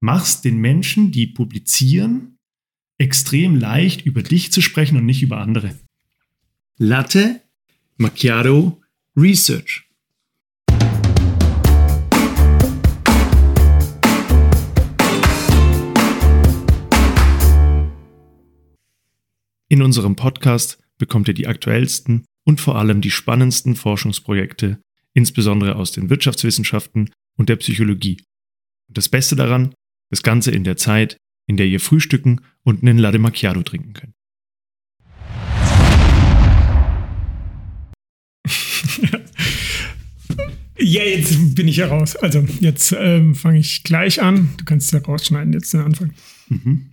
machst den Menschen, die publizieren, extrem leicht über dich zu sprechen und nicht über andere. Latte Macchiato Research. In unserem Podcast bekommt ihr die aktuellsten und vor allem die spannendsten Forschungsprojekte, insbesondere aus den Wirtschaftswissenschaften und der Psychologie. Und das Beste daran, das Ganze in der Zeit, in der ihr frühstücken und einen Latte Macchiato trinken könnt. Ja, jetzt bin ich ja raus. Also jetzt ähm, fange ich gleich an. Du kannst ja rausschneiden, jetzt den Anfang. Mhm.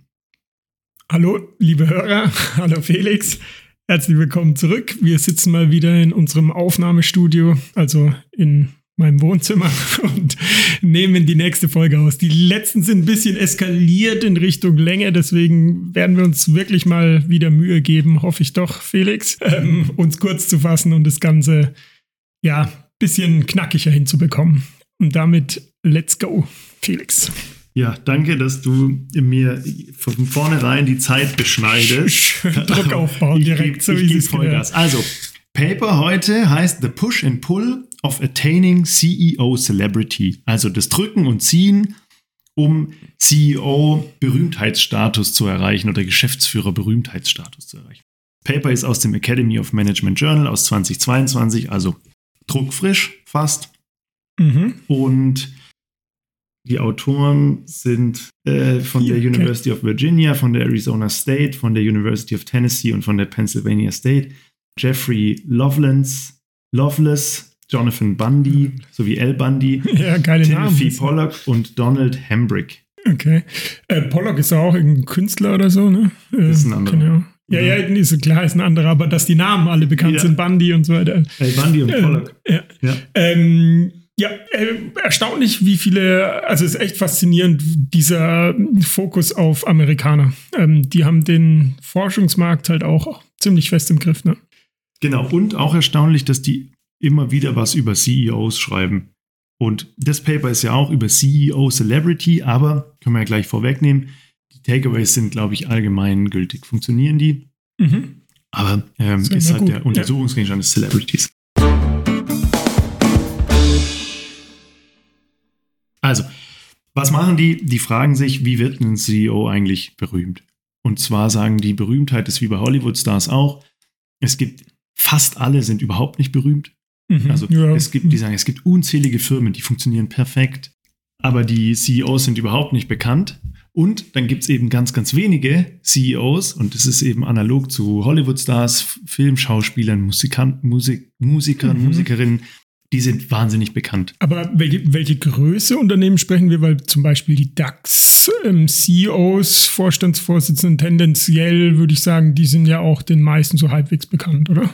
Hallo, liebe Hörer. Hallo Felix. Herzlich willkommen zurück. Wir sitzen mal wieder in unserem Aufnahmestudio, also in meinem Wohnzimmer und nehmen die nächste Folge aus. Die letzten sind ein bisschen eskaliert in Richtung Länge, deswegen werden wir uns wirklich mal wieder Mühe geben, hoffe ich doch, Felix, ähm, uns kurz zu fassen und das Ganze, ja, bisschen knackiger hinzubekommen. Und damit, let's go, Felix. Ja, danke, dass du mir von vornherein die Zeit beschneidest. Schön Druck aufbauen ich direkt, geb, so wie es Vollgas. Also, Paper heute heißt The Push and Pull of Attaining CEO Celebrity. Also das Drücken und Ziehen, um CEO Berühmtheitsstatus zu erreichen oder Geschäftsführer Berühmtheitsstatus zu erreichen. Paper ist aus dem Academy of Management Journal aus 2022, also druckfrisch fast. Mhm. Und die Autoren sind äh, von der University of Virginia, von der Arizona State, von der University of Tennessee und von der Pennsylvania State. Jeffrey Lovelands, Loveless, Jonathan Bundy sowie Al Bundy, ja, geile Timothy Namen. Pollock und Donald Hembrick. Okay. Äh, Pollock ist auch ein Künstler oder so, ne? Äh, ist ein anderer. Genau. Ja, ja, ist klar, ist ein anderer, aber dass die Namen alle bekannt ja. sind, Bundy und so weiter. Al Bundy und Pollock. Äh, ja. ja. Ähm, ja, äh, erstaunlich, wie viele, also es ist echt faszinierend, dieser Fokus auf Amerikaner. Ähm, die haben den Forschungsmarkt halt auch ziemlich fest im Griff, ne? Genau, und auch erstaunlich, dass die immer wieder was über CEOs schreiben. Und das Paper ist ja auch über CEO Celebrity, aber können wir ja gleich vorwegnehmen, die Takeaways sind, glaube ich, allgemein gültig. Funktionieren die? Mhm. Aber ähm, ist halt gut. der Untersuchungsgegenstand ja. des Celebrities. Also, was machen die? Die fragen sich, wie wird ein CEO eigentlich berühmt? Und zwar sagen die, Berühmtheit ist wie bei Hollywood-Stars auch. Es gibt, fast alle sind überhaupt nicht berühmt. Mhm, also ja. es gibt, die sagen, es gibt unzählige Firmen, die funktionieren perfekt, aber die CEOs sind überhaupt nicht bekannt. Und dann gibt es eben ganz, ganz wenige CEOs, und das ist eben analog zu Hollywood-Stars, Filmschauspielern, Musikanten, Musik, Musikern, mhm. Musikerinnen, die sind wahnsinnig bekannt. Aber welche, welche Größe Unternehmen sprechen wir? Weil zum Beispiel die DAX-CEOs, ähm, Vorstandsvorsitzenden tendenziell, würde ich sagen, die sind ja auch den meisten so halbwegs bekannt, oder?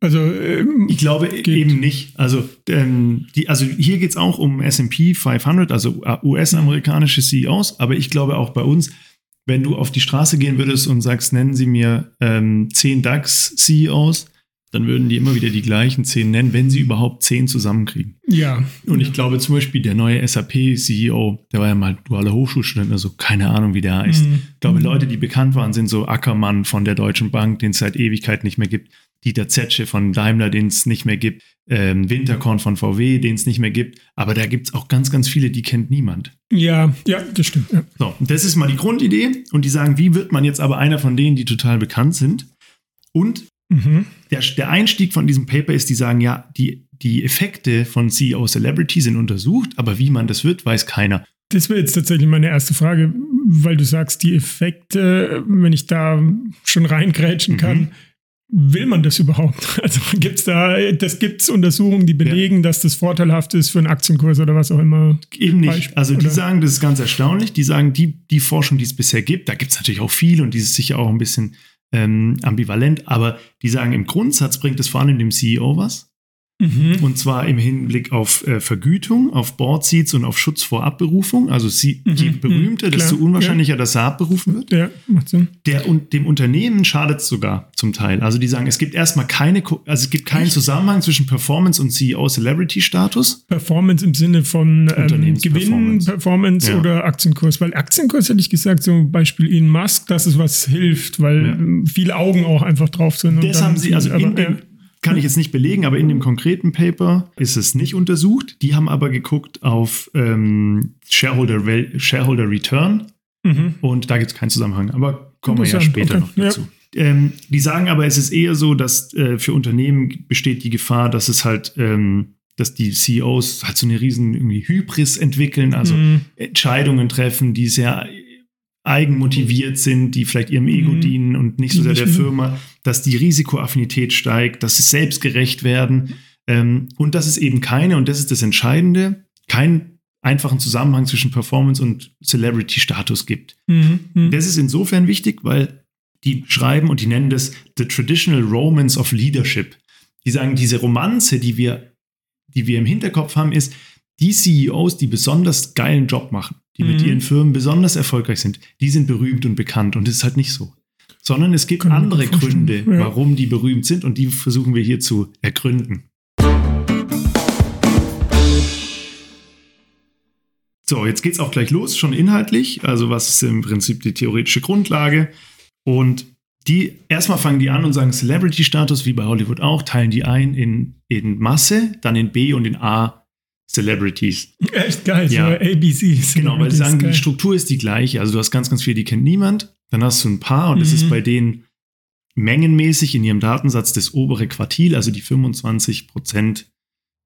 Also ähm, ich glaube geht. eben nicht. Also, ähm, die, also hier geht es auch um SP 500, also äh, US-amerikanische CEOs, aber ich glaube auch bei uns, wenn du auf die Straße gehen würdest und sagst, nennen Sie mir ähm, 10 DAX-CEOs, dann würden die immer wieder die gleichen zehn nennen, wenn sie überhaupt zehn zusammenkriegen. Ja. Und ich glaube zum Beispiel der neue SAP-CEO, der war ja mal dualer Hochschulstudent, also keine Ahnung, wie der heißt. Mhm. Ich glaube, Leute, die bekannt waren, sind so Ackermann von der Deutschen Bank, den es seit Ewigkeit nicht mehr gibt. Dieter Zetsche von Daimler, den es nicht mehr gibt. Ähm, Winterkorn von VW, den es nicht mehr gibt. Aber da gibt es auch ganz, ganz viele, die kennt niemand. Ja, ja, das stimmt. Ja. So, das ist mal die Grundidee. Und die sagen, wie wird man jetzt aber einer von denen, die total bekannt sind? Und Mhm. Der, der Einstieg von diesem Paper ist, die sagen, ja, die, die Effekte von CEO Celebrity sind untersucht, aber wie man das wird, weiß keiner. Das wäre jetzt tatsächlich meine erste Frage, weil du sagst, die Effekte, wenn ich da schon reingrätschen mhm. Will man das überhaupt? Also gibt es da, das gibt es Untersuchungen, die belegen, ja. dass das vorteilhaft ist für einen Aktienkurs oder was auch immer? Eben nicht. Beispiel, also die oder? sagen, das ist ganz erstaunlich. Die sagen, die, die Forschung, die es bisher gibt, da gibt es natürlich auch viel und die ist sicher auch ein bisschen ähm, ambivalent, aber die sagen, im Grundsatz bringt es vor allem dem CEO was. Mhm. Und zwar im Hinblick auf äh, Vergütung, auf Board-Seats und auf Schutz vor Abberufung. Also sie, mhm. je berühmter, mhm. desto unwahrscheinlicher, ja. dass er abberufen wird. Ja, macht Sinn. Der, und dem Unternehmen schadet es sogar zum Teil. Also die sagen, es gibt erstmal keine, also es gibt keinen Zusammenhang zwischen Performance und CEO-Celebrity-Status. Performance im Sinne von ähm, Gewinn, Performance ja. oder Aktienkurs. Weil Aktienkurs hätte ich gesagt, zum Beispiel Elon Musk, dass es was hilft, weil ja. viele Augen auch einfach drauf sind. Das haben sie, also in dem, kann ich jetzt nicht belegen, aber in dem konkreten Paper ist es nicht untersucht. Die haben aber geguckt auf ähm, Shareholder, Shareholder Return mhm. und da gibt es keinen Zusammenhang. Aber kommen wir ja später okay. noch dazu. Ja. Ähm, die sagen aber, es ist eher so, dass äh, für Unternehmen besteht die Gefahr, dass es halt, ähm, dass die CEOs halt so eine riesen irgendwie Hybris entwickeln, also mhm. Entscheidungen treffen, die sehr eigenmotiviert sind, die vielleicht ihrem Ego mhm. dienen und nicht so sehr der Firma, dass die Risikoaffinität steigt, dass sie selbstgerecht werden ähm, und dass es eben keine, und das ist das Entscheidende, keinen einfachen Zusammenhang zwischen Performance und Celebrity-Status gibt. Mhm. Mhm. Das ist insofern wichtig, weil die schreiben und die nennen das The Traditional Romance of Leadership. Die sagen, diese Romanze, die wir, die wir im Hinterkopf haben, ist, die CEOs, die besonders geilen Job machen, die mhm. mit ihren Firmen besonders erfolgreich sind, die sind berühmt und bekannt. Und das ist halt nicht so. Sondern es gibt Können andere Gründe, ja. warum die berühmt sind und die versuchen wir hier zu ergründen. So, jetzt geht es auch gleich los, schon inhaltlich. Also, was ist im Prinzip die theoretische Grundlage? Und die erstmal fangen die an und sagen Celebrity-Status, wie bei Hollywood auch, teilen die ein in, in Masse, dann in B und in A Celebrities. Echt geil, ja. so ABC. Genau, weil sie sagen, die Struktur ist die gleiche. Also du hast ganz, ganz viele, die kennt niemand. Dann hast du ein paar und mhm. das ist bei denen mengenmäßig in ihrem Datensatz das obere Quartil, also die 25 Prozent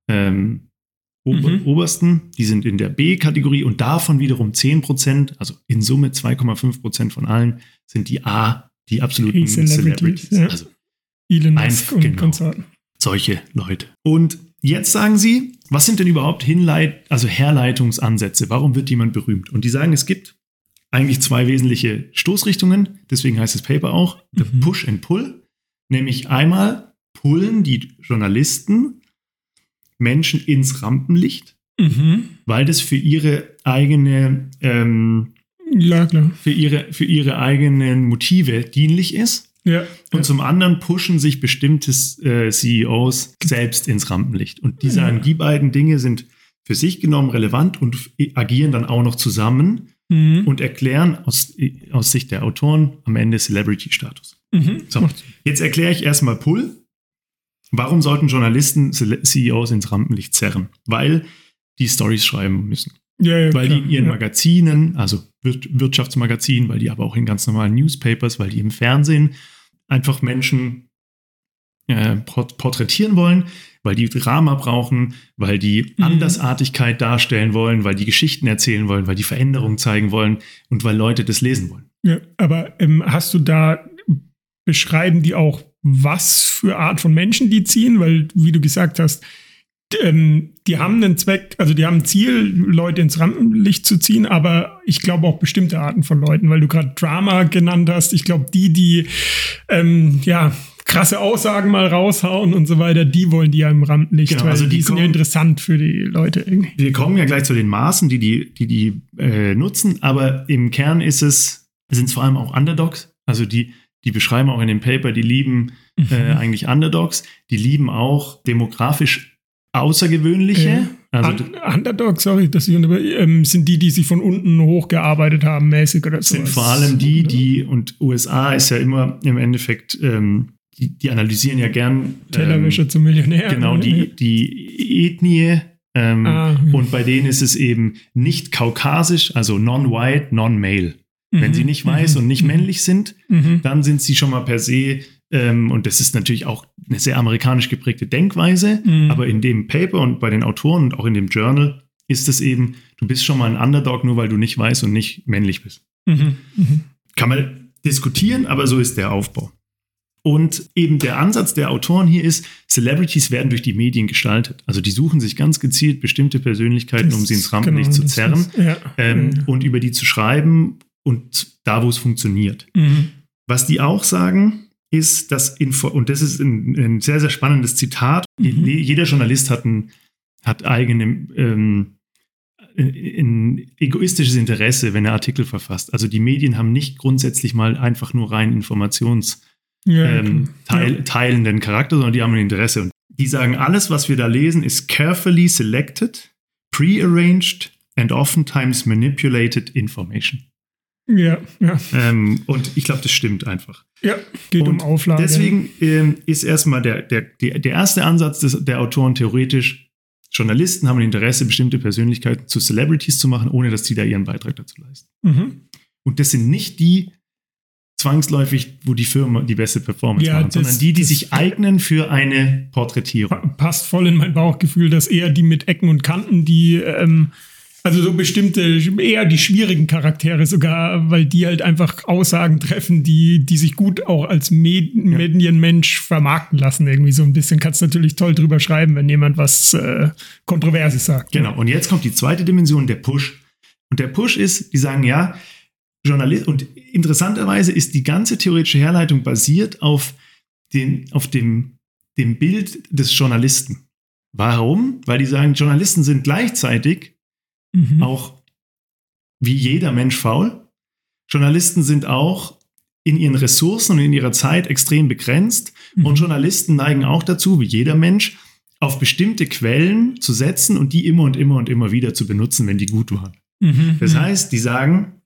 ähm, ober mhm. obersten, die sind in der B-Kategorie und davon wiederum 10 Prozent, also in Summe 2,5 Prozent von allen, sind die A, die absoluten Celebrities. Celebrities. Ja. Also Elon Musk und genau, Konsorten. Solche Leute. Und Jetzt sagen sie, was sind denn überhaupt Hinleit also Herleitungsansätze? Warum wird jemand berühmt? Und die sagen, es gibt eigentlich zwei wesentliche Stoßrichtungen, deswegen heißt das Paper auch The mhm. Push and Pull, nämlich einmal pullen die Journalisten Menschen ins Rampenlicht, mhm. weil das für ihre eigene ähm, ja, für ihre für ihre eigenen Motive dienlich ist. Ja, und zum anderen pushen sich bestimmte äh, CEOs selbst ins Rampenlicht. Und die sagen, ja. die beiden Dinge sind für sich genommen relevant und agieren dann auch noch zusammen mhm. und erklären aus, aus Sicht der Autoren am Ende Celebrity-Status. Mhm. So, jetzt erkläre ich erstmal Pull. Warum sollten Journalisten CEOs ins Rampenlicht zerren? Weil die Stories schreiben müssen. Ja, ja, weil klar, die in ihren. Magazinen, also Wirtschaftsmagazinen, weil die aber auch in ganz normalen Newspapers, weil die im Fernsehen einfach Menschen äh, porträtieren wollen, weil die Drama brauchen, weil die mhm. Andersartigkeit darstellen wollen, weil die Geschichten erzählen wollen, weil die Veränderungen zeigen wollen und weil Leute das lesen wollen. Ja, aber ähm, hast du da, beschreiben die auch, was für Art von Menschen die ziehen? Weil, wie du gesagt hast, ähm, die haben einen Zweck, also die haben ein Ziel, Leute ins Rampenlicht zu ziehen, aber ich glaube auch bestimmte Arten von Leuten, weil du gerade Drama genannt hast. Ich glaube, die, die ähm, ja krasse Aussagen mal raushauen und so weiter, die wollen die ja im Rampenlicht, genau, also die, die sind ja interessant für die Leute irgendwie. Wir kommen ja gleich zu den Maßen, die die, die, die äh, nutzen, aber im Kern ist es, sind es vor allem auch Underdogs, also die, die beschreiben auch in dem Paper, die lieben mhm. äh, eigentlich Underdogs, die lieben auch demografisch Außergewöhnliche. Ja. Also, Underdog, sorry, dass ich ähm, sind die, die sich von unten hochgearbeitet haben, mäßig oder so. Sind vor allem die, die, und USA ist ja immer im Endeffekt, ähm, die, die, analysieren ja gern. Tellerwäsche ähm, zum Millionär. Genau, die, die Ethnie. Ähm, ah, ja. Und bei denen ist es eben nicht kaukasisch, also non-white, non-male. Mhm. Wenn sie nicht weiß mhm. und nicht mhm. männlich sind, mhm. dann sind sie schon mal per se ähm, und das ist natürlich auch eine sehr amerikanisch geprägte Denkweise, mhm. aber in dem Paper und bei den Autoren und auch in dem Journal ist es eben, du bist schon mal ein Underdog, nur weil du nicht weiß und nicht männlich bist. Mhm. Mhm. Kann man diskutieren, aber so ist der Aufbau. Und eben der Ansatz der Autoren hier ist, Celebrities werden durch die Medien gestaltet. Also die suchen sich ganz gezielt bestimmte Persönlichkeiten, das, um sie ins Rampenlicht genau, zu zerren ist, ja. ähm, ja. und über die zu schreiben und da, wo es funktioniert. Mhm. Was die auch sagen, ist das Info, und das ist ein, ein sehr, sehr spannendes Zitat. Mhm. Jeder Journalist hat ein, hat eigene, ähm, ein egoistisches Interesse, wenn er Artikel verfasst. Also die Medien haben nicht grundsätzlich mal einfach nur rein Informations- ja, ähm, teil, ja. teilenden Charakter, sondern die haben ein Interesse. Und die sagen, alles, was wir da lesen, ist carefully selected, pre-arranged and oftentimes manipulated information. Ja, ja. Ähm, und ich glaube, das stimmt einfach. Ja, geht und um Auflage. Deswegen ähm, ist erstmal der, der, der, erste Ansatz des, der Autoren theoretisch, Journalisten haben ein Interesse, bestimmte Persönlichkeiten zu Celebrities zu machen, ohne dass sie da ihren Beitrag dazu leisten. Mhm. Und das sind nicht die zwangsläufig, wo die Firma die beste Performance ja, machen, sondern die, die sich eignen für eine Porträtierung. Passt voll in mein Bauchgefühl, dass eher die mit Ecken und Kanten, die ähm, also so bestimmte, eher die schwierigen Charaktere sogar, weil die halt einfach Aussagen treffen, die, die sich gut auch als Med ja. Medienmensch vermarkten lassen. Irgendwie so ein bisschen kannst du natürlich toll drüber schreiben, wenn jemand was äh, Kontroverses sagt. Genau. Und jetzt kommt die zweite Dimension, der Push. Und der Push ist, die sagen, ja, Journalist, und interessanterweise ist die ganze theoretische Herleitung basiert auf, den, auf dem, dem Bild des Journalisten. Warum? Weil die sagen, Journalisten sind gleichzeitig mhm. auch wie jeder Mensch faul. Journalisten sind auch in ihren Ressourcen und in ihrer Zeit extrem begrenzt. Mhm. Und Journalisten neigen auch dazu, wie jeder Mensch, auf bestimmte Quellen zu setzen und die immer und immer und immer wieder zu benutzen, wenn die gut waren. Mhm. Das heißt, die sagen,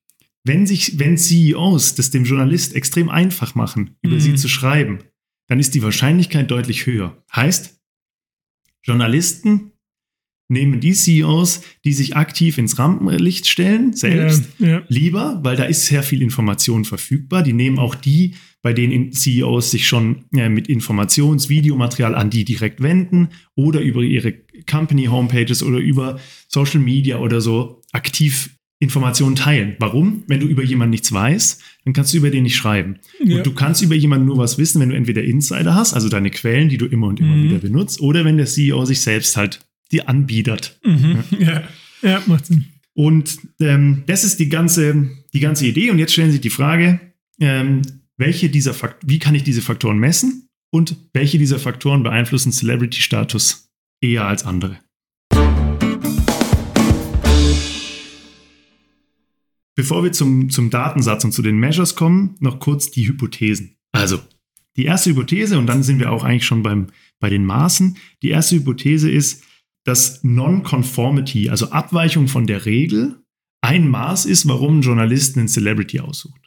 wenn sich, wenn CEOs das dem Journalist extrem einfach machen, über mhm. sie zu schreiben, dann ist die Wahrscheinlichkeit deutlich höher. Heißt, Journalisten nehmen die CEOs, die sich aktiv ins Rampenlicht stellen, selbst ja, ja. lieber, weil da ist sehr viel Information verfügbar. Die nehmen auch die, bei denen CEOs sich schon ja, mit Informations-, Videomaterial an die direkt wenden oder über ihre Company-Homepages oder über Social Media oder so aktiv Informationen teilen. Warum? Wenn du über jemanden nichts weißt, dann kannst du über den nicht schreiben. Ja. Und du kannst über jemanden nur was wissen, wenn du entweder Insider hast, also deine Quellen, die du immer und immer mhm. wieder benutzt, oder wenn der CEO sich selbst halt die anbietet. Mhm. Ja. ja, macht Sinn. Und ähm, das ist die ganze, die ganze Idee. Und jetzt stellen sich die Frage, ähm, welche dieser Fakt wie kann ich diese Faktoren messen und welche dieser Faktoren beeinflussen Celebrity-Status eher als andere? Bevor wir zum, zum Datensatz und zu den Measures kommen, noch kurz die Hypothesen. Also, die erste Hypothese, und dann sind wir auch eigentlich schon beim, bei den Maßen. Die erste Hypothese ist, dass Non-Conformity, also Abweichung von der Regel, ein Maß ist, warum ein Journalist einen Celebrity aussucht.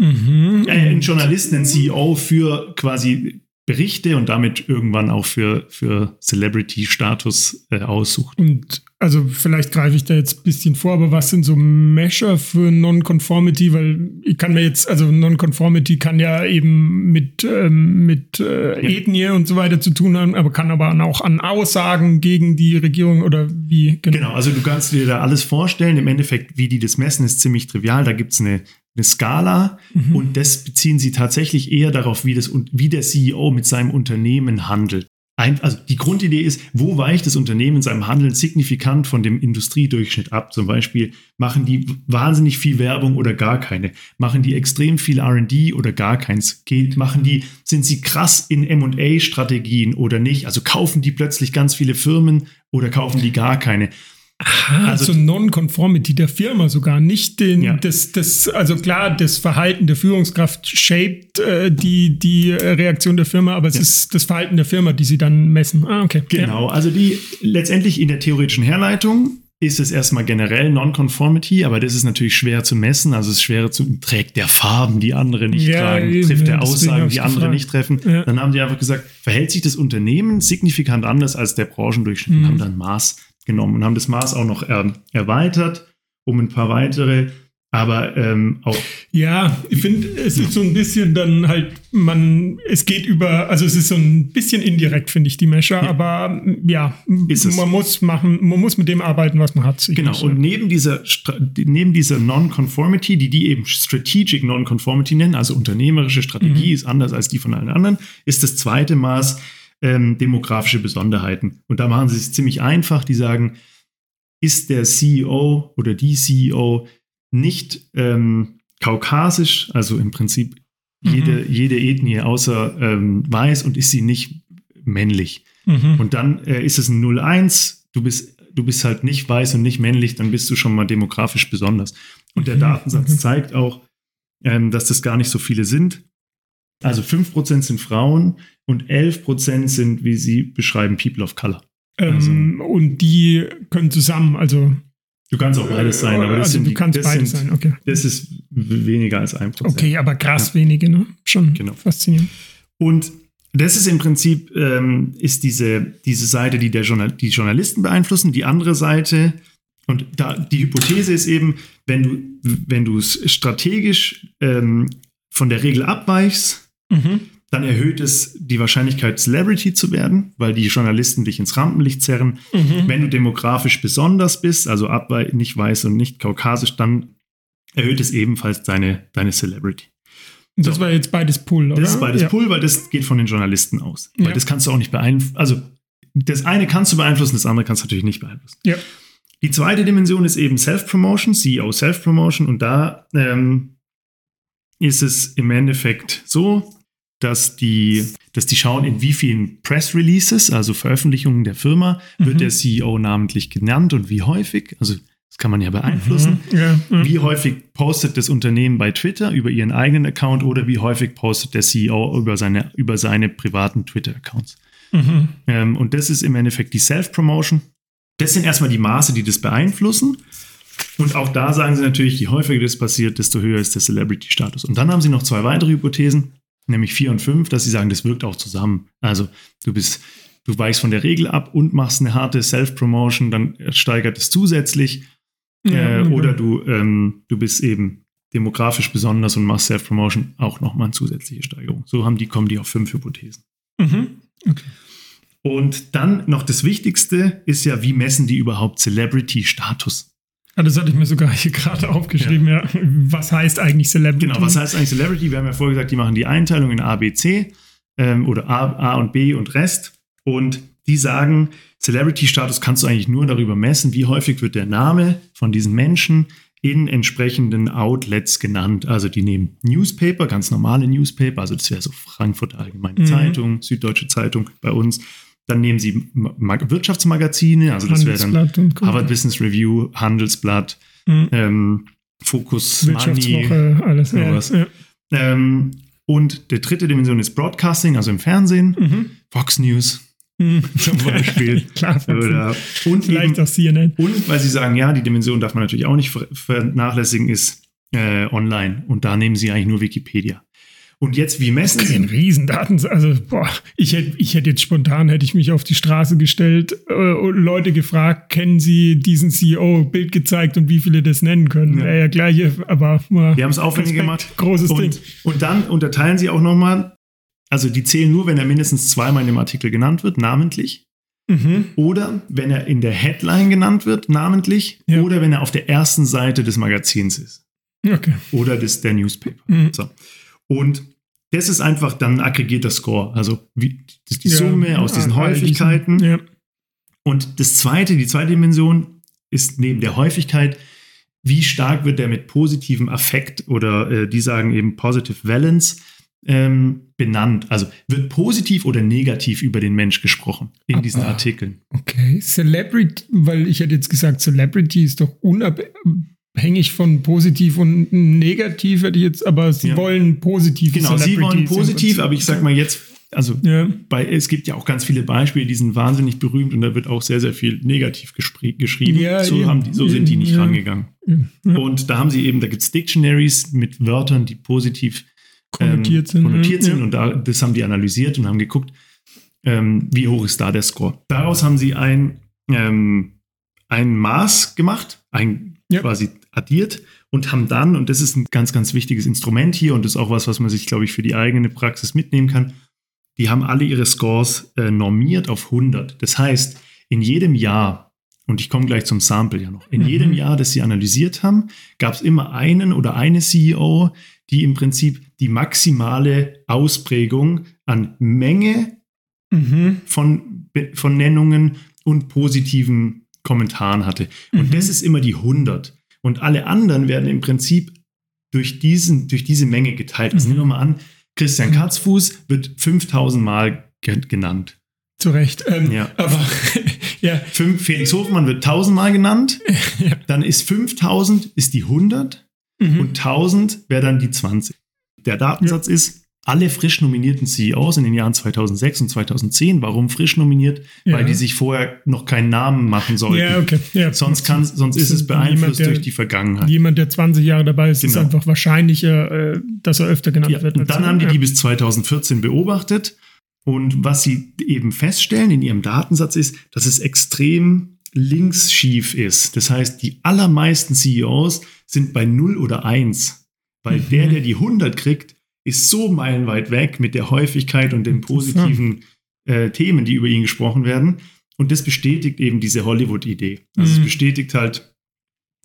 Mhm. Äh, ein Journalist, einen CEO für quasi Berichte und damit irgendwann auch für, für Celebrity-Status äh, aussucht. Und also vielleicht greife ich da jetzt ein bisschen vor, aber was sind so Measure für Non-Conformity? Weil ich kann mir jetzt, also Non-Conformity kann ja eben mit, ähm, mit äh, ja. Ethnie und so weiter zu tun haben, aber kann aber auch an Aussagen gegen die Regierung oder wie genau. Genau, also du kannst dir da alles vorstellen. Im Endeffekt, wie die das messen, ist ziemlich trivial. Da gibt es eine eine Skala mhm. und das beziehen sie tatsächlich eher darauf, wie, das, wie der CEO mit seinem Unternehmen handelt. Ein, also die Grundidee ist, wo weicht das Unternehmen in seinem Handeln signifikant von dem Industriedurchschnitt ab? Zum Beispiel machen die wahnsinnig viel Werbung oder gar keine? Machen die extrem viel R&D oder gar keins? Geht, machen die, sind sie krass in M&A-Strategien oder nicht? Also kaufen die plötzlich ganz viele Firmen oder kaufen die gar keine? Aha, also zur Non-Conformity der Firma sogar, nicht den, ja. das, das, also klar, das Verhalten der Führungskraft shaped äh, die, die Reaktion der Firma, aber es ja. ist das Verhalten der Firma, die sie dann messen. Ah, okay. Genau, ja. also die letztendlich in der theoretischen Herleitung ist es erstmal generell Non-Conformity, aber das ist natürlich schwer zu messen. Also es ist schwer zu, trägt der Farben, die andere nicht ja, tragen, eben, trifft der Aussagen, die andere nicht treffen. Ja. Dann haben die einfach gesagt, verhält sich das Unternehmen signifikant anders als der Branchendurchschnitt mhm. haben dann Maß genommen und haben das Maß auch noch er, erweitert um ein paar weitere. Aber ähm, auch. Ja, ich finde, es ist so ein bisschen dann halt, man, es geht über, also es ist so ein bisschen indirekt, finde ich, die Mesher, ja. aber ja, man muss machen, man muss mit dem arbeiten, was man hat. Genau, und neben dieser, neben dieser Non-Conformity, die die eben Strategic Non-Conformity nennen, also unternehmerische Strategie mhm. ist anders als die von allen anderen, ist das zweite Maß ähm, demografische Besonderheiten. Und da machen sie es ziemlich einfach. Die sagen, ist der CEO oder die CEO nicht ähm, kaukasisch, also im Prinzip jede, jede Ethnie außer ähm, weiß und ist sie nicht männlich. Mhm. Und dann äh, ist es ein 0-1, du bist, du bist halt nicht weiß und nicht männlich, dann bist du schon mal demografisch besonders. Und der Mhm, Datensatz okay. zeigt auch, ähm, dass das gar nicht so viele sind. Also 5% sind Frauen und 11% sind, wie sie beschreiben, People of Color. Ähm, und die können zusammen, also. Du kannst auch beides sein, aber das also sind du die, kannst beides sind, sein, okay. Das ist weniger als 1%. Okay, aber krass wenige, ne? Schon Genau. faszinierend. Und das ist im Prinzip ähm, ist diese, diese Seite, die der Journal die Journalisten beeinflussen. Die andere Seite, und da die Hypothese ist eben, wenn du, wenn du es strategisch ähm, von der Regel abweichst, Mhm. dann erhöht es die Wahrscheinlichkeit, Celebrity zu werden, weil die Journalisten dich ins Rampenlicht zerren. Mhm. Wenn du demografisch besonders bist, also nicht weiß und nicht kaukasisch, dann erhöht es ebenfalls deine, deine Celebrity. Das So. war jetzt beides Pull, oder? Das ist beides ja. Pull, weil das geht von den Journalisten aus. Weil Ja. das kannst du auch nicht beeinflussen. Also das eine kannst du beeinflussen, das andere kannst du natürlich nicht beeinflussen. Ja. Die zweite Dimension ist eben Self-Promotion, CEO Self-Promotion. Und da ähm, ist es im Endeffekt so, dass die, dass die schauen, in wie vielen Press-Releases, also Veröffentlichungen der Firma, wird Mhm. der CEO namentlich genannt und wie häufig. Also das kann man ja beeinflussen. Mhm. Ja, ja. Wie häufig postet das Unternehmen bei Twitter über ihren eigenen Account oder wie häufig postet der CEO über seine, über seine privaten Twitter-Accounts? Mhm. Ähm, und das ist im Endeffekt die Self-Promotion. Das sind erstmal die Maße, die das beeinflussen. Und auch da sagen sie natürlich, je häufiger das passiert, desto höher ist der Celebrity-Status. Und dann haben sie noch zwei weitere Hypothesen, nämlich vier und fünf, dass sie sagen, das wirkt auch zusammen. Also du bist, du weichst von der Regel ab und machst eine harte Self-Promotion, dann steigert es zusätzlich. Ja, Äh, okay. oder du, ähm, du bist eben demografisch besonders und machst Self-Promotion auch nochmal eine zusätzliche Steigerung. So haben die, kommen die auf fünf Hypothesen. Mhm. Und dann noch das Wichtigste ist ja, wie messen die überhaupt Celebrity-Status? Ah, das hatte ich mir sogar hier gerade aufgeschrieben, ja. Was heißt eigentlich Celebrity? Genau, was heißt eigentlich Celebrity? Wir haben ja vorher gesagt, die machen die Einteilung in A, B, C ähm, oder A, A und B und Rest. Und die sagen, Celebrity-Status kannst du eigentlich nur darüber messen, wie häufig wird der Name von diesen Menschen in entsprechenden Outlets genannt. Also die nehmen Newspaper, ganz normale Newspaper, also das wäre so Frankfurter Allgemeine Mhm. Zeitung, Süddeutsche Zeitung bei uns. Dann nehmen sie Ma Wirtschaftsmagazine, also das wäre dann. Harvard Business Review, Handelsblatt, Mhm. ähm, Focus Money, alles. Ja, sowas. ja. ähm, und die dritte Dimension ist Broadcasting, also im Fernsehen, Mhm. Fox News Mhm. zum Beispiel. Klar, oder, und, vielleicht eben, auch CNN. und weil sie sagen, ja, die Dimension darf man natürlich auch nicht ver- vernachlässigen, ist äh, online. Und da nehmen sie eigentlich nur Wikipedia. Und jetzt, wie messen Okay, ein sie? Riesendaten. Also, boah, ich hätte ich hätte jetzt spontan, hätte ich mich auf die Straße gestellt äh, und Leute gefragt, kennen Sie diesen CEO, Bild gezeigt und wie viele das nennen können. Ja. Ja gleiche, aber Die haben es aufwendig gemacht. Großes Ding. Und, und dann unterteilen sie auch nochmal, also die zählen nur, wenn er mindestens zweimal in dem Artikel genannt wird, namentlich. Mhm. Oder wenn er in der Headline genannt wird, namentlich. Ja. Oder wenn er auf der ersten Seite des Magazins ist. Okay. Oder des, der Newspaper. Mhm. So. Und das ist einfach dann ein aggregierter Score. Also wie, die Ja, Summe aus diesen all Häufigkeiten. Ja. Und das zweite, die zweite Dimension ist neben der Häufigkeit, wie stark wird der mit positivem Affekt oder äh, die sagen eben Positive Valence ähm, benannt. Also wird positiv oder negativ über den Mensch gesprochen in diesen Aber- Artikeln. Okay. Celebrity, weil ich hätte jetzt gesagt, Celebrity ist doch unabhängig von positiv und negativ, hätte ich jetzt, aber sie Ja. wollen positiv. Genau, sie wollen positiv, aber ich sag mal jetzt, also Ja. bei, es gibt ja auch ganz viele Beispiele, die sind wahnsinnig berühmt und da wird auch sehr, sehr viel negativ geschrieben. Ja, so, eben, haben die, so sind die nicht rangegangen. Und da haben sie eben, da gibt es Dictionaries mit Wörtern, die positiv konnotiert ähm, sind. konnotiert sind. Und da, das haben die analysiert und haben geguckt, ähm, wie hoch ist da der Score. Daraus haben sie ein, ähm, ein Maß gemacht, ein Ja. quasi addiert und haben dann, und das ist ein ganz, ganz wichtiges Instrument hier und das ist auch was, was man sich, glaube ich, für die eigene Praxis mitnehmen kann, die haben alle ihre Scores äh, normiert auf 100. Das heißt, in jedem Jahr, und ich komme gleich zum Sample ja noch, in Mhm. jedem Jahr, das sie analysiert haben, gab es immer einen oder eine CEO, die im Prinzip die maximale Ausprägung an Menge Mhm. von, von Nennungen und positiven Kommentaren hatte. Und Mhm. das ist immer die 100. Und alle anderen werden im Prinzip durch, diesen, durch diese Menge geteilt. Also Mhm. nehmen wir mal an, Christian Katzfuß wird 5000 Mal genannt. Zu Recht. Ähm, Ja. Aber ja, Fünf, Felix Hofmann wird 1000 Mal genannt. Ja. Dann ist 5000 ist die 100 Mhm. und 1000 wäre dann die 20. Der Datensatz ist, alle frisch nominierten CEOs in den Jahren 2006 und 2010, warum frisch nominiert? Ja. Weil die sich vorher noch keinen Namen machen sollten. ja, okay. Ja. Sonst, kann, sonst ist es ist beeinflusst jemand, der- durch die Vergangenheit. Jemand, der 20 Jahre dabei ist, ist Genau. einfach wahrscheinlicher, äh, dass er öfter genannt Ja, wird. und dann haben die die bis 2014 beobachtet. Und was sie eben feststellen in ihrem Datensatz ist, dass es extrem linksschief ist. Das heißt, die allermeisten CEOs sind bei 0 oder 1. Weil Mhm. der, der die 100 kriegt, ist so meilenweit weg mit der Häufigkeit und den positiven äh, Themen, die über ihn gesprochen werden. Und das bestätigt eben diese Hollywood-Idee. Also Mhm. es bestätigt halt,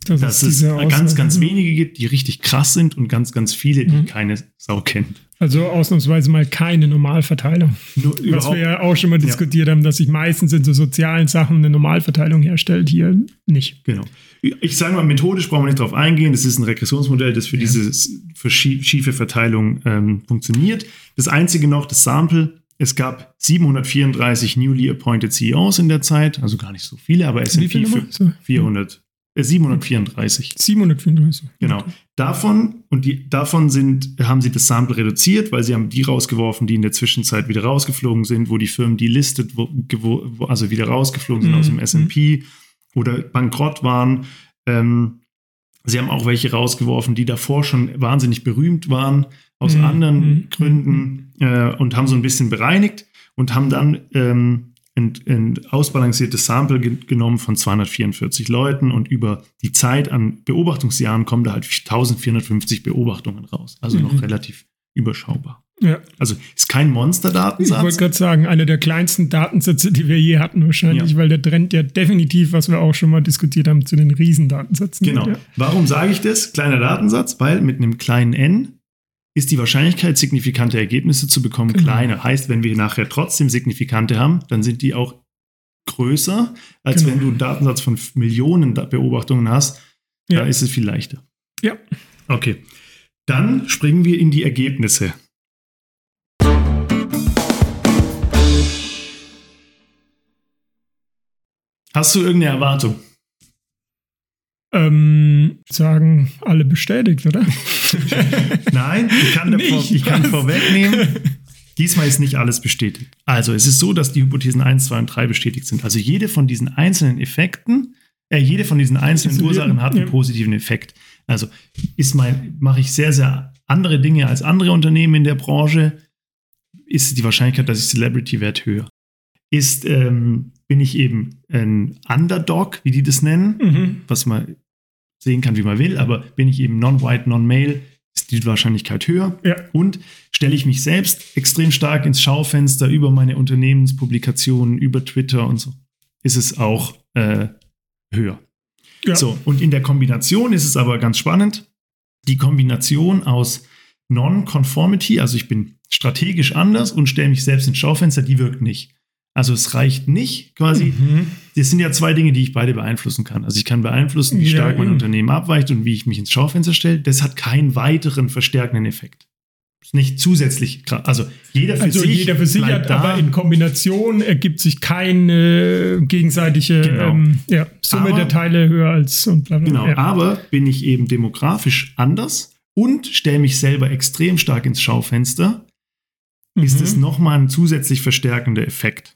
das dass es ganz, ganz wenige gibt, die richtig krass sind und ganz, ganz viele, die Mhm. keine Sau kennt. Also ausnahmsweise mal keine Normalverteilung. Nur Was überhaupt, wir ja auch schon mal Ja. diskutiert haben, dass sich meistens in so sozialen Sachen eine Normalverteilung herstellt, hier nicht. genau. Ich sage mal, methodisch brauchen wir nicht drauf eingehen. Das ist ein Regressionsmodell, das für Ja. diese für schiefe Verteilung ähm, funktioniert. Das einzige noch, das Sample. Es gab 734 newly appointed CEOs in der Zeit, also gar nicht so viele, aber S&P viel für nochmal? So, 400, äh, 734. 734. Genau. Davon, und die, davon sind, haben sie das Sample reduziert, weil sie haben die rausgeworfen, die in der Zwischenzeit wieder rausgeflogen sind, wo die Firmen delistet, wo, wo, also wieder rausgeflogen sind Mhm. aus dem S&P oder bankrott waren. Ähm, sie haben auch welche rausgeworfen, die davor schon wahnsinnig berühmt waren, aus Mhm. anderen Mhm. Gründen äh, und haben so ein bisschen bereinigt und haben dann ähm, ein, ein ausbalanciertes Sample ge genommen von 244 Leuten und über die Zeit an Beobachtungsjahren kommen da halt 1450 Beobachtungen raus. Also Mhm. noch relativ überschaubar. Ja, Also ist kein ich wollte Monster-Datensatz. gerade sagen, einer der kleinsten Datensätze, die wir je hatten wahrscheinlich, Ja. weil der Trend ja definitiv, was wir auch schon mal diskutiert haben, zu den Riesendatensätzen. Genau. Ja. Warum sage ich das? Kleiner Datensatz, weil mit einem kleinen n ist die Wahrscheinlichkeit, signifikante Ergebnisse zu bekommen, Genau. kleiner. Heißt, wenn wir nachher trotzdem signifikante haben, dann sind die auch größer, als Genau. wenn du einen Datensatz von Millionen Da- Beobachtungen hast. Da Ja. ist es viel leichter. Ja. Okay. Dann springen wir in die Ergebnisse. Hast du irgendeine Erwartung? Ähm, sagen alle bestätigt, oder? Nein, ich kann, Nicht, ich kann vorwegnehmen. Diesmal ist nicht alles bestätigt. Also, es ist so, dass die Hypothesen 1, 2 und 3 bestätigt sind. Also, jede von diesen einzelnen Effekten, äh, jede von diesen einzelnen Ursachen hat einen positiven Effekt. Also, ist mein, mache ich sehr, sehr andere Dinge als andere Unternehmen in der Branche, ist die Wahrscheinlichkeit, dass ich Celebrity werde, höher. Ist, ähm, bin ich eben ein Underdog, wie die das nennen, mhm. was man sehen kann, wie man will, aber bin ich eben non-white, non-male, ist die Wahrscheinlichkeit höher. Ja. Und stelle ich mich selbst extrem stark ins Schaufenster über meine Unternehmenspublikationen, über Twitter und so, ist es auch äh, höher. Ja. So, und in der Kombination ist es aber ganz spannend. Die Kombination aus Non-Conformity, also ich bin strategisch anders und stelle mich selbst ins Schaufenster, die wirkt nicht. Also es reicht nicht quasi, Mhm. das sind ja zwei Dinge, die ich beide beeinflussen kann. Also ich kann beeinflussen, wie Ja, stark mein eben. Unternehmen abweicht und wie ich mich ins Schaufenster stelle. Das hat keinen weiteren verstärkenden Effekt. Ist nicht zusätzlich, also jeder für Also sich jeder für sich hat, da. aber in Kombination ergibt sich keine gegenseitige Genau. ähm, ja, Summe Aber- der Teile höher als und bla bla. Genau, Ja. aber bin ich eben demografisch anders und stelle mich selber extrem stark ins Schaufenster, ist Mhm. es nochmal ein zusätzlich verstärkender Effekt.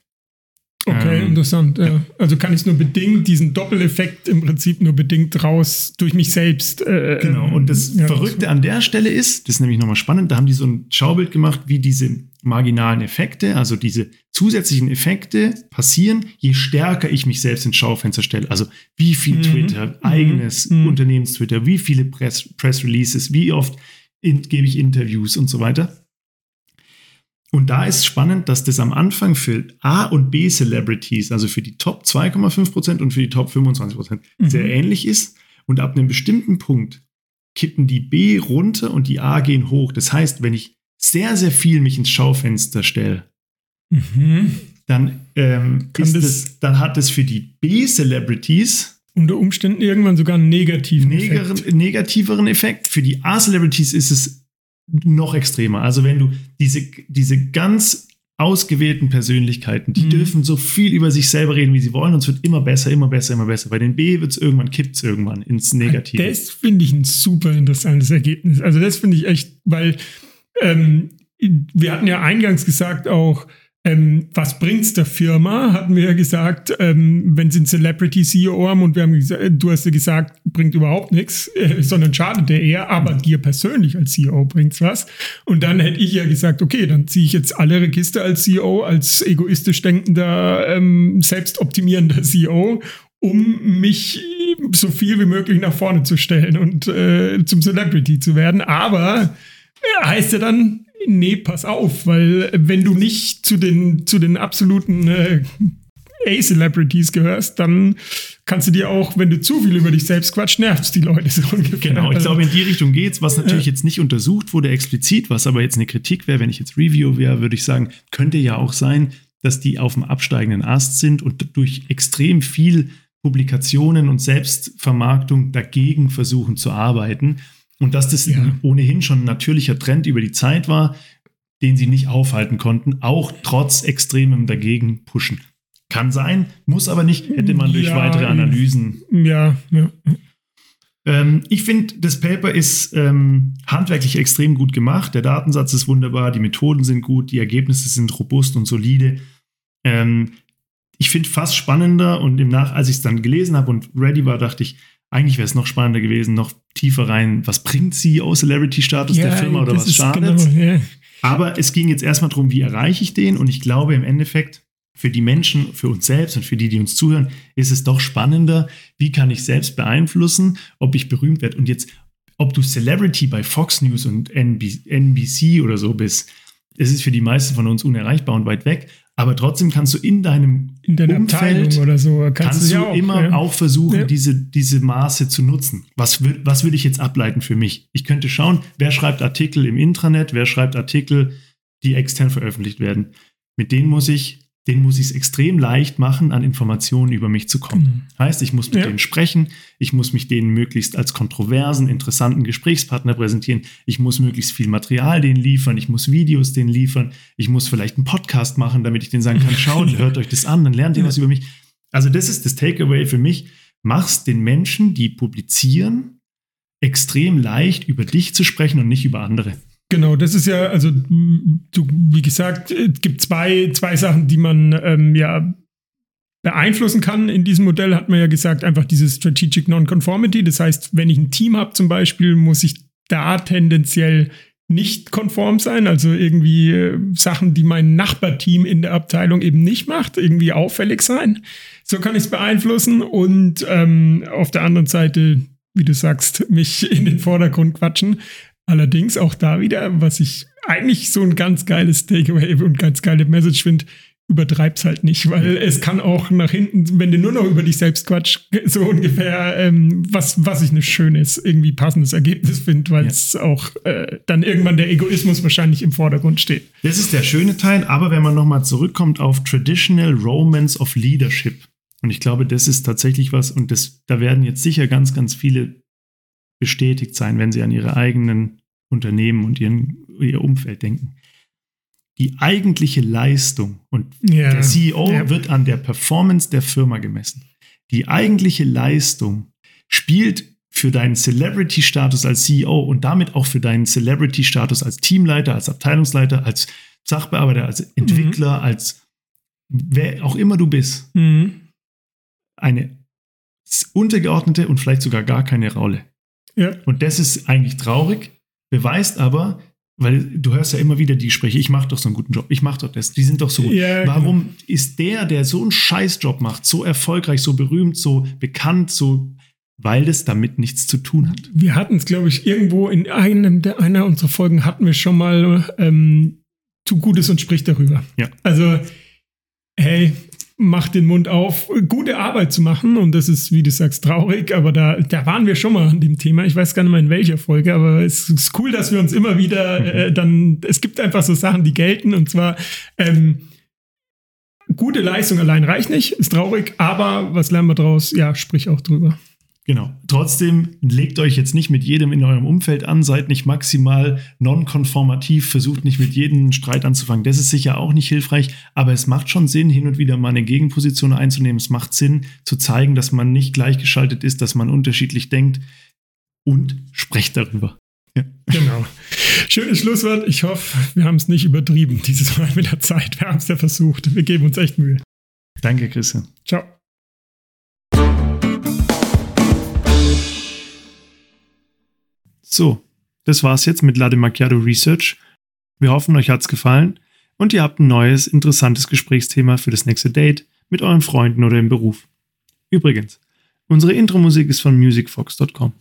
Okay, Ähm, interessant. Ja. Also kann ich es nur bedingt, diesen Doppeleffekt im Prinzip nur bedingt raus durch mich selbst. Äh, Genau, und das ja, Verrückte an der Stelle ist, das ist nämlich nochmal spannend, da haben die so ein Schaubild gemacht, wie diese marginalen Effekte, also diese zusätzlichen Effekte passieren, je stärker ich mich selbst ins Schaufenster stelle. Also wie viel Mhm. Twitter, Mhm. eigenes Mhm. Unternehmenstwitter, wie viele Press, Press Releases, wie oft in, gebe ich Interviews und so weiter. Und da ist spannend, dass das am Anfang für A- und B-Celebrities, also für die Top 2,5% und für die Top 25% Mhm. sehr ähnlich ist. Und ab einem bestimmten Punkt kippen die B runter und die A gehen hoch. Das heißt, wenn ich sehr, sehr viel mich ins Schaufenster stelle, Mhm. dann, ähm, das- das, dann hat es für die B-Celebrities Unter Umständen irgendwann sogar einen negativen Effekt. neger- negativeren Effekt. Für die A-Celebrities ist es noch extremer. Also wenn du diese, diese ganz ausgewählten Persönlichkeiten, die mhm. dürfen so viel über sich selber reden, wie sie wollen, und es wird immer besser, immer besser, immer besser. Bei den B wird es irgendwann, kippt es irgendwann ins Negative. Das finde ich ein super interessantes Ergebnis. Also das finde ich echt, weil ähm, wir hatten ja eingangs gesagt auch, ähm, was bringt's der Firma? Hatten wir ja gesagt, ähm, wenn sie einen Celebrity CEO haben und wir haben gesagt, du hast ja gesagt, bringt überhaupt nichts, äh, sondern schadet der eher, aber dir persönlich als CEO bringt's was. Und dann hätte ich ja gesagt, okay, dann ziehe ich jetzt alle Register als CEO, als egoistisch denkender, ähm, selbstoptimierender CEO um mich so viel wie möglich nach vorne zu stellen und äh, zum Celebrity zu werden. Aber ja, heißt ja dann, nee, pass auf, weil wenn du nicht zu den, zu den absoluten äh, A-Celebrities gehörst, dann kannst du dir auch, wenn du zu viel über dich selbst quatschst, nervst die Leute so ungefähr. Genau, ich glaube, in die Richtung geht's, was natürlich ja. jetzt nicht untersucht wurde explizit, was aber jetzt eine Kritik wäre, wenn ich jetzt Review wäre, würde ich sagen, könnte ja auch sein, dass die auf dem absteigenden Ast sind und durch extrem viel Publikationen und Selbstvermarktung dagegen versuchen zu arbeiten. Und dass das ja. ohnehin schon ein natürlicher Trend über die Zeit war, den sie nicht aufhalten konnten, auch trotz extremem dagegen pushen. Kann sein, muss aber nicht, hätte man durch ja, weitere Analysen. Ja, ja. Ähm, ich finde, das Paper ist ähm, handwerklich extrem gut gemacht. Der Datensatz ist wunderbar, die Methoden sind gut, die Ergebnisse sind robust und solide. Ähm, ich finde fast spannender und im Nach, als ich es dann gelesen habe und ready war, dachte ich, eigentlich wäre es noch spannender gewesen, noch tiefer rein, was bringt CEO-Celebrity-Status ja, der Firma oder was schadet genau, ja. Aber es ging jetzt erstmal darum, wie erreiche ich den? Und ich glaube im Endeffekt, für die Menschen, für uns selbst und für die, die uns zuhören, ist es doch spannender, wie kann ich selbst beeinflussen, ob ich berühmt werde. Und jetzt, ob du Celebrity bei Fox News und NBC oder so bist, es ist für die meisten von uns unerreichbar und weit weg. Aber trotzdem kannst du in deinem in deiner Umfeld Abteilung oder so kannst, kannst du, ja auch, immer ja. auch versuchen, ja. diese, diese Maße zu nutzen. Was, was würde ich jetzt ableiten für mich? Ich könnte schauen, wer schreibt Artikel im Intranet, wer schreibt Artikel, die extern veröffentlicht werden. Mit denen muss ich den muss ich es extrem leicht machen, an Informationen über mich zu kommen. Mhm. Heißt, ich muss mit ja. denen sprechen, ich muss mich denen möglichst als kontroversen, interessanten Gesprächspartner präsentieren, ich muss möglichst viel Material denen liefern, ich muss Videos denen liefern, ich muss vielleicht einen Podcast machen, damit ich denen sagen kann, schaut, hört euch das an, dann lernt ihr was über mich. Also das ist das Takeaway für mich. Mach's den Menschen, die publizieren, extrem leicht über dich zu sprechen und nicht über andere. Genau, das ist ja, also du, wie gesagt, es gibt zwei, zwei Sachen, die man ähm, ja beeinflussen kann. In diesem Modell hat man ja gesagt, einfach diese Strategic Non-Conformity. Das heißt, wenn ich ein Team habe zum Beispiel, muss ich da tendenziell nicht konform sein, also irgendwie äh, Sachen, die mein Nachbarteam in der Abteilung eben nicht macht, irgendwie auffällig sein. So kann ich es beeinflussen und ähm, auf der anderen Seite, wie du sagst, mich in den Vordergrund quatschen. Allerdings auch da wieder, was ich eigentlich so ein ganz geiles Takeaway und ganz geile Message finde, übertreib's halt nicht, weil es kann auch nach hinten, wenn du nur noch über dich selbst quatsch, so ungefähr, ähm, was, was ich ein schönes, irgendwie passendes Ergebnis finde, weil es ja. auch äh, dann irgendwann der Egoismus wahrscheinlich im Vordergrund steht. Das ist der schöne Teil, aber wenn man nochmal zurückkommt auf Traditional Romance of Leadership, und ich glaube, das ist tatsächlich was, und das, da werden jetzt sicher ganz, ganz viele bestätigt sein, wenn sie an ihre eigenen Unternehmen und ihren, ihr Umfeld denken. Die eigentliche Leistung und ja, der CEO ja. wird an der Performance der Firma gemessen. Die eigentliche Leistung spielt für deinen Celebrity-Status als CEO und damit auch für deinen Celebrity-Status als Teamleiter, als Abteilungsleiter, als Sachbearbeiter, als Entwickler, mhm. als wer auch immer du bist, mhm. eine untergeordnete und vielleicht sogar gar keine Rolle. Ja. Und das ist eigentlich traurig, beweist aber, weil du hörst ja immer wieder die Gespräche, ich mache doch so einen guten Job, ich mache doch das, die sind doch so gut. Ja, genau. Warum genau. ist der, der so einen Scheißjob macht, so erfolgreich, so berühmt, so bekannt, so weil das damit nichts zu tun hat. Wir hatten es, glaube ich, irgendwo in einem der einer unserer Folgen hatten wir schon mal ähm, tu Gutes und sprich darüber. Ja. Also, hey, macht den Mund auf, gute Arbeit zu machen. Und das ist, wie du sagst, traurig. Aber da, da waren wir schon mal an dem Thema. Ich weiß gar nicht mehr in welcher Folge, aber es ist cool, dass wir uns immer wieder mhm. äh, dann, es gibt einfach so Sachen, die gelten. Und zwar, ähm, gute Leistung allein reicht nicht, ist traurig. Aber was lernen wir draus? Ja, sprich auch drüber. Genau. Trotzdem legt euch jetzt nicht mit jedem in eurem Umfeld an, seid nicht maximal nonkonformativ, versucht nicht mit jedem Streit anzufangen. Das ist sicher auch nicht hilfreich, aber es macht schon Sinn, hin und wieder mal eine Gegenposition einzunehmen. Es macht Sinn, zu zeigen, dass man nicht gleichgeschaltet ist, dass man unterschiedlich denkt und sprecht darüber. Ja. Genau. Schönes Schlusswort. Ich hoffe, wir haben es nicht übertrieben dieses Mal mit der Zeit. Wir haben es ja versucht. Wir geben uns echt Mühe. Danke, Christian. Ciao. So, das war's jetzt mit Latte Macchiato Research. Wir hoffen, euch hat's gefallen und ihr habt ein neues, interessantes Gesprächsthema für das nächste Date mit euren Freunden oder im Beruf. Übrigens, unsere Intro-Musik ist von musicfox.com.